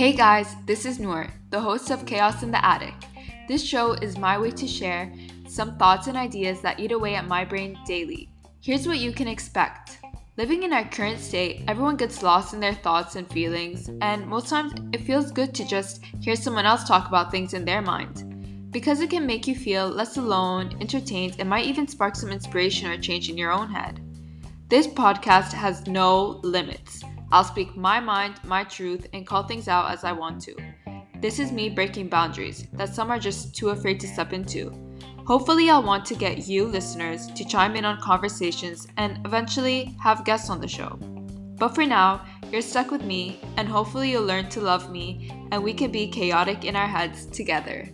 Hey guys, this is Noor, the host of Chaos in the Attic. This show is my way to share some thoughts and ideas that eat away at my brain daily. Here's what you can expect. Living in our current state, everyone gets lost in their thoughts and feelings, and most times it feels good to just hear someone else talk about things in their mind. Because it can make you feel less alone, entertained, and might even spark some inspiration or change in your own head. This podcast has no limits. I'll speak my mind, my truth, and call things out as I want to. This is me breaking boundaries that some are just too afraid to step into. Hopefully, I'll want to get you, listeners, to chime in on conversations and eventually have guests on the show. But for now, you're stuck with me, and hopefully, you'll learn to love me and we can be chaotic in our heads together.